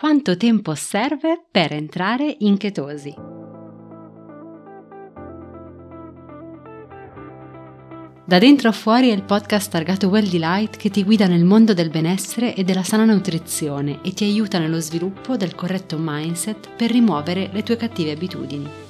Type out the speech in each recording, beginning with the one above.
quanto tempo serve per entrare in chetosi. Da dentro a fuori è il podcast targato Well Delight che ti guida nel mondo del benessere e della sana nutrizione e ti aiuta nello sviluppo del corretto mindset per rimuovere le tue cattive abitudini.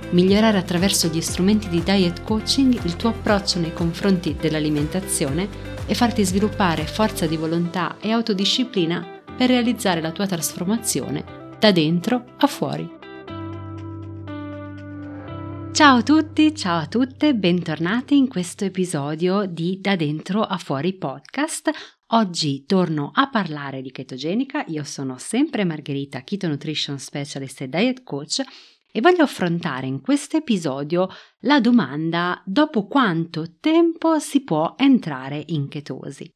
Migliorare attraverso gli strumenti di diet coaching il tuo approccio nei confronti dell'alimentazione e farti sviluppare forza di volontà e autodisciplina per realizzare la tua trasformazione da dentro a fuori. Ciao a tutti, ciao a tutte, bentornati in questo episodio di Da dentro a fuori podcast. Oggi torno a parlare di chetogenica, io sono sempre Margherita, Keto Nutrition Specialist e Diet Coach e voglio affrontare in questo episodio la domanda dopo quanto tempo si può entrare in chetosi.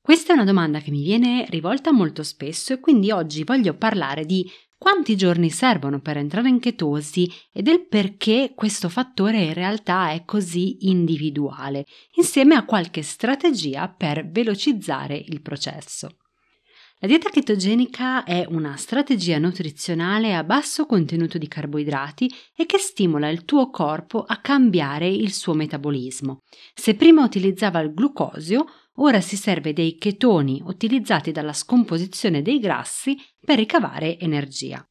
Questa è una domanda che mi viene rivolta molto spesso e quindi oggi voglio parlare di quanti giorni servono per entrare in chetosi e del perché questo fattore in realtà è così individuale, insieme a qualche strategia per velocizzare il processo. La dieta chetogenica è una strategia nutrizionale a basso contenuto di carboidrati e che stimola il tuo corpo a cambiare il suo metabolismo. Se prima utilizzava il glucosio, ora si serve dei chetoni utilizzati dalla scomposizione dei grassi per ricavare energia.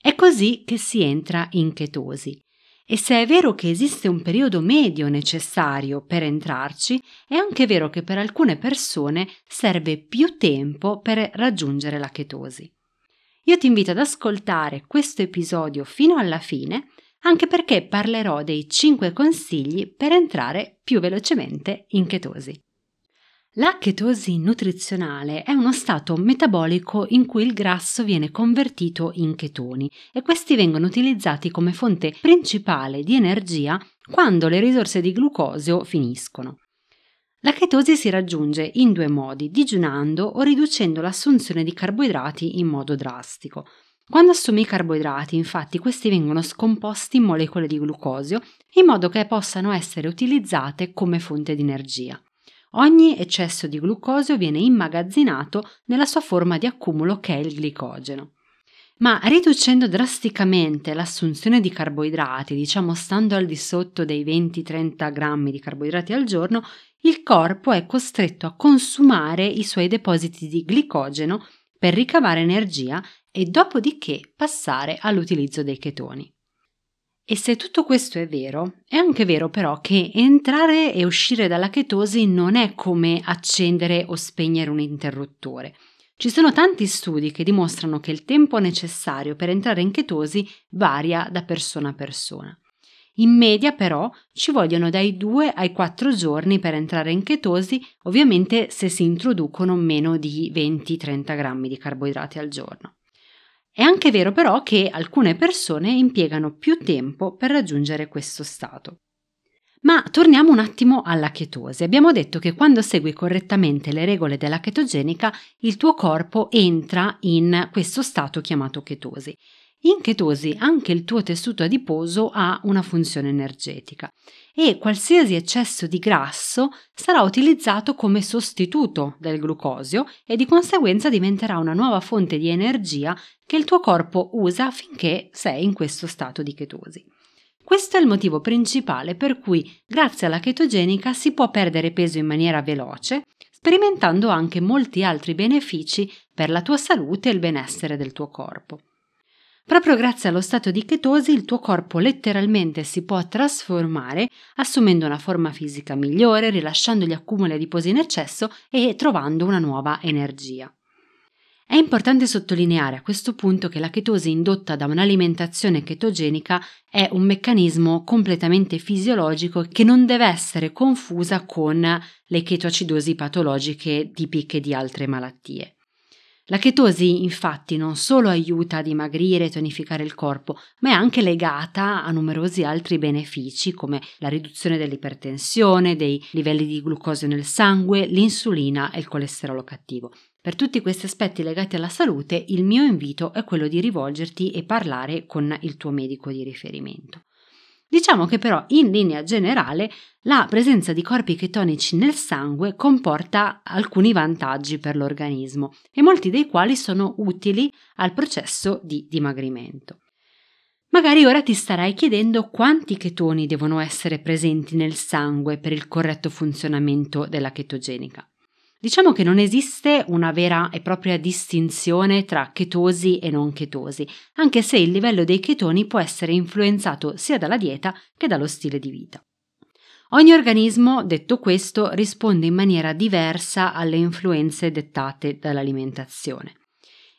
È così che si entra in chetosi. E se è vero che esiste un periodo medio necessario per entrarci, è anche vero che per alcune persone serve più tempo per raggiungere la chetosi. Io ti invito ad ascoltare questo episodio fino alla fine, anche perché parlerò dei 5 consigli per entrare più velocemente in chetosi. La chetosi nutrizionale è uno stato metabolico in cui il grasso viene convertito in chetoni e questi vengono utilizzati come fonte principale di energia quando le risorse di glucosio finiscono. La chetosi si raggiunge in due modi, digiunando o riducendo l'assunzione di carboidrati in modo drastico. Quando assumi i carboidrati, infatti, questi vengono scomposti in molecole di glucosio in modo che possano essere utilizzate come fonte di energia. Ogni eccesso di glucosio viene immagazzinato nella sua forma di accumulo che è il glicogeno. Ma riducendo drasticamente l'assunzione di carboidrati, diciamo stando al di sotto dei 20-30 grammi di carboidrati al giorno, il corpo è costretto a consumare i suoi depositi di glicogeno per ricavare energia e dopodiché passare all'utilizzo dei chetoni. E se tutto questo è vero, è anche vero però che entrare e uscire dalla chetosi non è come accendere o spegnere un interruttore. Ci sono tanti studi che dimostrano che il tempo necessario per entrare in chetosi varia da persona a persona. In media però ci vogliono dai 2 ai 4 giorni per entrare in chetosi, ovviamente se si introducono meno di 20-30 grammi di carboidrati al giorno. È anche vero però che alcune persone impiegano più tempo per raggiungere questo stato. Ma torniamo un attimo alla chetosi. Abbiamo detto che quando segui correttamente le regole della chetogenica, il tuo corpo entra in questo stato chiamato chetosi. In chetosi anche il tuo tessuto adiposo ha una funzione energetica e qualsiasi eccesso di grasso sarà utilizzato come sostituto del glucosio e di conseguenza diventerà una nuova fonte di energia che il tuo corpo usa finché sei in questo stato di chetosi. Questo è il motivo principale per cui, grazie alla chetogenica, si può perdere peso in maniera veloce, sperimentando anche molti altri benefici per la tua salute e il benessere del tuo corpo. Proprio grazie allo stato di chetosi il tuo corpo letteralmente si può trasformare assumendo una forma fisica migliore, rilasciando gli accumuli adiposi in eccesso e trovando una nuova energia. È importante sottolineare a questo punto che la chetosi indotta da un'alimentazione chetogenica è un meccanismo completamente fisiologico che non deve essere confusa con le chetoacidosi patologiche tipiche di altre malattie. La chetosi infatti non solo aiuta a dimagrire e tonificare il corpo, ma è anche legata a numerosi altri benefici come la riduzione dell'ipertensione, dei livelli di glucosio nel sangue, l'insulina e il colesterolo cattivo. Per tutti questi aspetti legati alla salute, il mio invito è quello di rivolgerti e parlare con il tuo medico di riferimento. Diciamo che però in linea generale la presenza di corpi chetonici nel sangue comporta alcuni vantaggi per l'organismo e molti dei quali sono utili al processo di dimagrimento. Magari ora ti starai chiedendo quanti chetoni devono essere presenti nel sangue per il corretto funzionamento della chetogenica. Diciamo che non esiste una vera e propria distinzione tra chetosi e non chetosi, anche se il livello dei chetoni può essere influenzato sia dalla dieta che dallo stile di vita. Ogni organismo, detto questo, risponde in maniera diversa alle influenze dettate dall'alimentazione.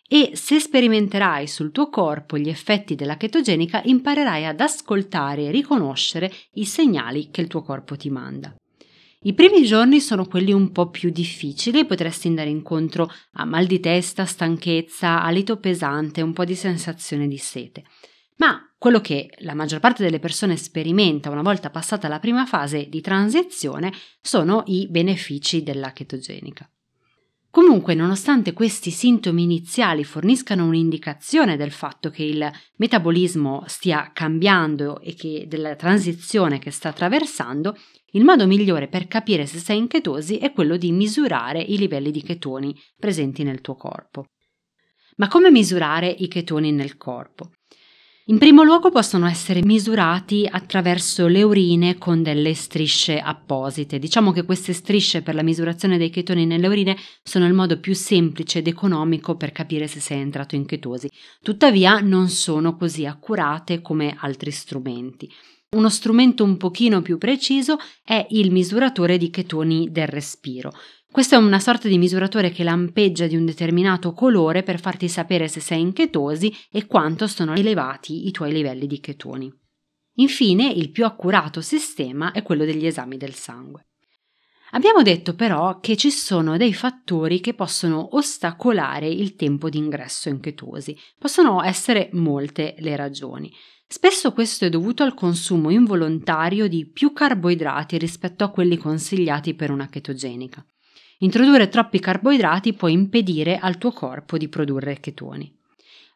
E se sperimenterai sul tuo corpo gli effetti della chetogenica, imparerai ad ascoltare e riconoscere i segnali che il tuo corpo ti manda. I primi giorni sono quelli un po' più difficili, potresti andare incontro a mal di testa, stanchezza, alito pesante, un po' di sensazione di sete. Ma quello che la maggior parte delle persone sperimenta una volta passata la prima fase di transizione sono i benefici della chetogenica. Comunque, nonostante questi sintomi iniziali forniscano un'indicazione del fatto che il metabolismo stia cambiando e che della transizione che sta attraversando, il modo migliore per capire se sei in chetosi è quello di misurare i livelli di chetoni presenti nel tuo corpo. Ma come misurare i chetoni nel corpo? In primo luogo possono essere misurati attraverso le urine con delle strisce apposite. Diciamo che queste strisce per la misurazione dei chetoni nelle urine sono il modo più semplice ed economico per capire se sei entrato in chetosi. Tuttavia non sono così accurate come altri strumenti. Uno strumento un pochino più preciso è il misuratore di chetoni del respiro. Questo è una sorta di misuratore che lampeggia di un determinato colore per farti sapere se sei in chetosi e quanto sono elevati i tuoi livelli di chetoni. Infine, il più accurato sistema è quello degli esami del sangue. Abbiamo detto però che ci sono dei fattori che possono ostacolare il tempo di ingresso in chetosi. Possono essere molte le ragioni. Spesso questo è dovuto al consumo involontario di più carboidrati rispetto a quelli consigliati per una chetogenica. Introdurre troppi carboidrati può impedire al tuo corpo di produrre chetoni.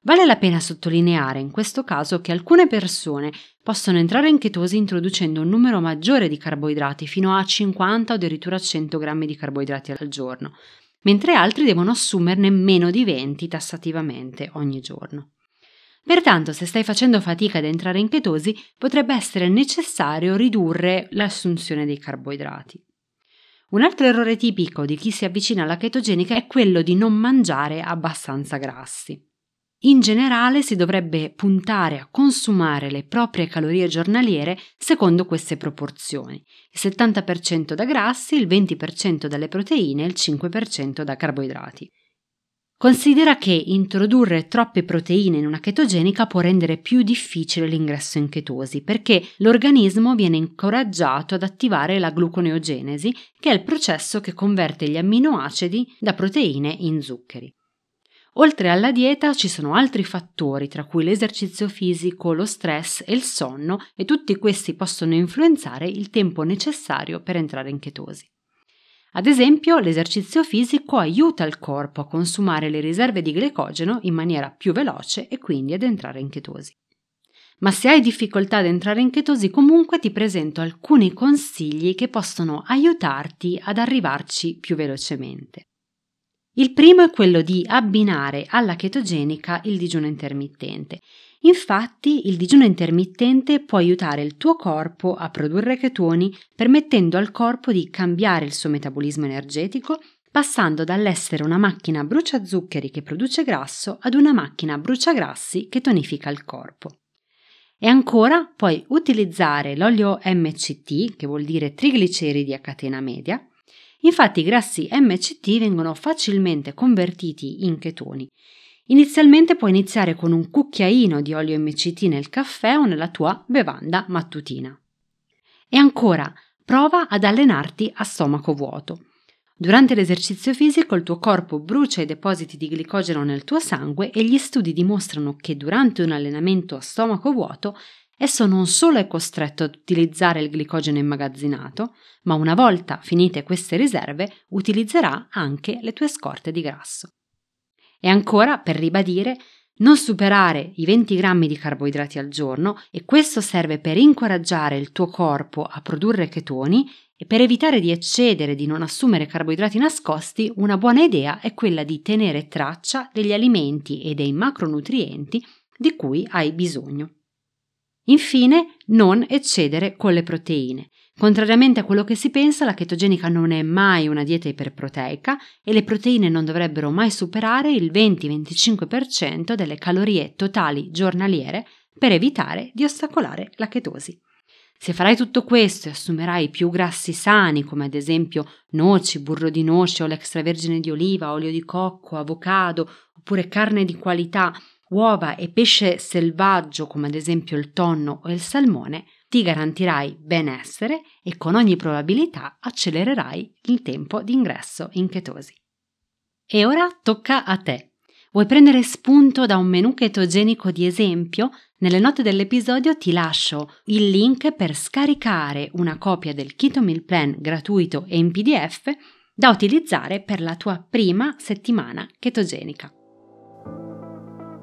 Vale la pena sottolineare in questo caso che alcune persone possono entrare in chetosi introducendo un numero maggiore di carboidrati fino a 50 o addirittura 100 grammi di carboidrati al giorno, mentre altri devono assumerne meno di 20 tassativamente ogni giorno. Pertanto, se stai facendo fatica ad entrare in chetosi, potrebbe essere necessario ridurre l'assunzione dei carboidrati. Un altro errore tipico di chi si avvicina alla chetogenica è quello di non mangiare abbastanza grassi. In generale si dovrebbe puntare a consumare le proprie calorie giornaliere secondo queste proporzioni, il 70% da grassi, il 20% dalle proteine e il 5% da carboidrati. Considera che introdurre troppe proteine in una chetogenica può rendere più difficile l'ingresso in chetosi perché l'organismo viene incoraggiato ad attivare la gluconeogenesi, che è il processo che converte gli amminoacidi da proteine in zuccheri. Oltre alla dieta ci sono altri fattori, tra cui l'esercizio fisico, lo stress e il sonno, e tutti questi possono influenzare il tempo necessario per entrare in chetosi. Ad esempio, l'esercizio fisico aiuta il corpo a consumare le riserve di glicogeno in maniera più veloce e quindi ad entrare in chetosi. Ma se hai difficoltà ad entrare in chetosi, comunque ti presento alcuni consigli che possono aiutarti ad arrivarci più velocemente. Il primo è quello di abbinare alla chetogenica il digiuno intermittente Infatti il digiuno intermittente può aiutare il tuo corpo a produrre chetoni permettendo al corpo di cambiare il suo metabolismo energetico passando dall'essere una macchina brucia zuccheri che produce grasso ad una macchina brucia grassi che tonifica il corpo. E ancora puoi utilizzare l'olio MCT, che vuol dire trigliceridi a catena media. Infatti i grassi MCT vengono facilmente convertiti in chetoni Inizialmente puoi iniziare con un cucchiaino di olio MCT nel caffè o nella tua bevanda mattutina. E ancora, prova ad allenarti a stomaco vuoto. Durante l'esercizio fisico il tuo corpo brucia i depositi di glicogeno nel tuo sangue e gli studi dimostrano che durante un allenamento a stomaco vuoto esso non solo è costretto ad utilizzare il glicogeno immagazzinato, ma una volta finite queste riserve utilizzerà anche le tue scorte di grasso. E ancora, per ribadire, non superare i 20 grammi di carboidrati al giorno e questo serve per incoraggiare il tuo corpo a produrre chetoni e per evitare di eccedere di non assumere carboidrati nascosti, una buona idea è quella di tenere traccia degli alimenti e dei macronutrienti di cui hai bisogno. Infine, non eccedere con le proteine. Contrariamente a quello che si pensa, la chetogenica non è mai una dieta iperproteica e le proteine non dovrebbero mai superare il 20-25% delle calorie totali giornaliere per evitare di ostacolare la chetosi. Se farai tutto questo e assumerai più grassi sani, come ad esempio noci, burro di noce, olio extravergine di oliva, olio di cocco, avocado, oppure carne di qualità, uova e pesce selvaggio, come ad esempio il tonno o il salmone, ti garantirai benessere e con ogni probabilità accelererai il tempo di ingresso in chetosi. E ora tocca a te. Vuoi prendere spunto da un menù chetogenico di esempio? Nelle note dell'episodio ti lascio il link per scaricare una copia del Keto Meal Plan gratuito e in PDF da utilizzare per la tua prima settimana chetogenica.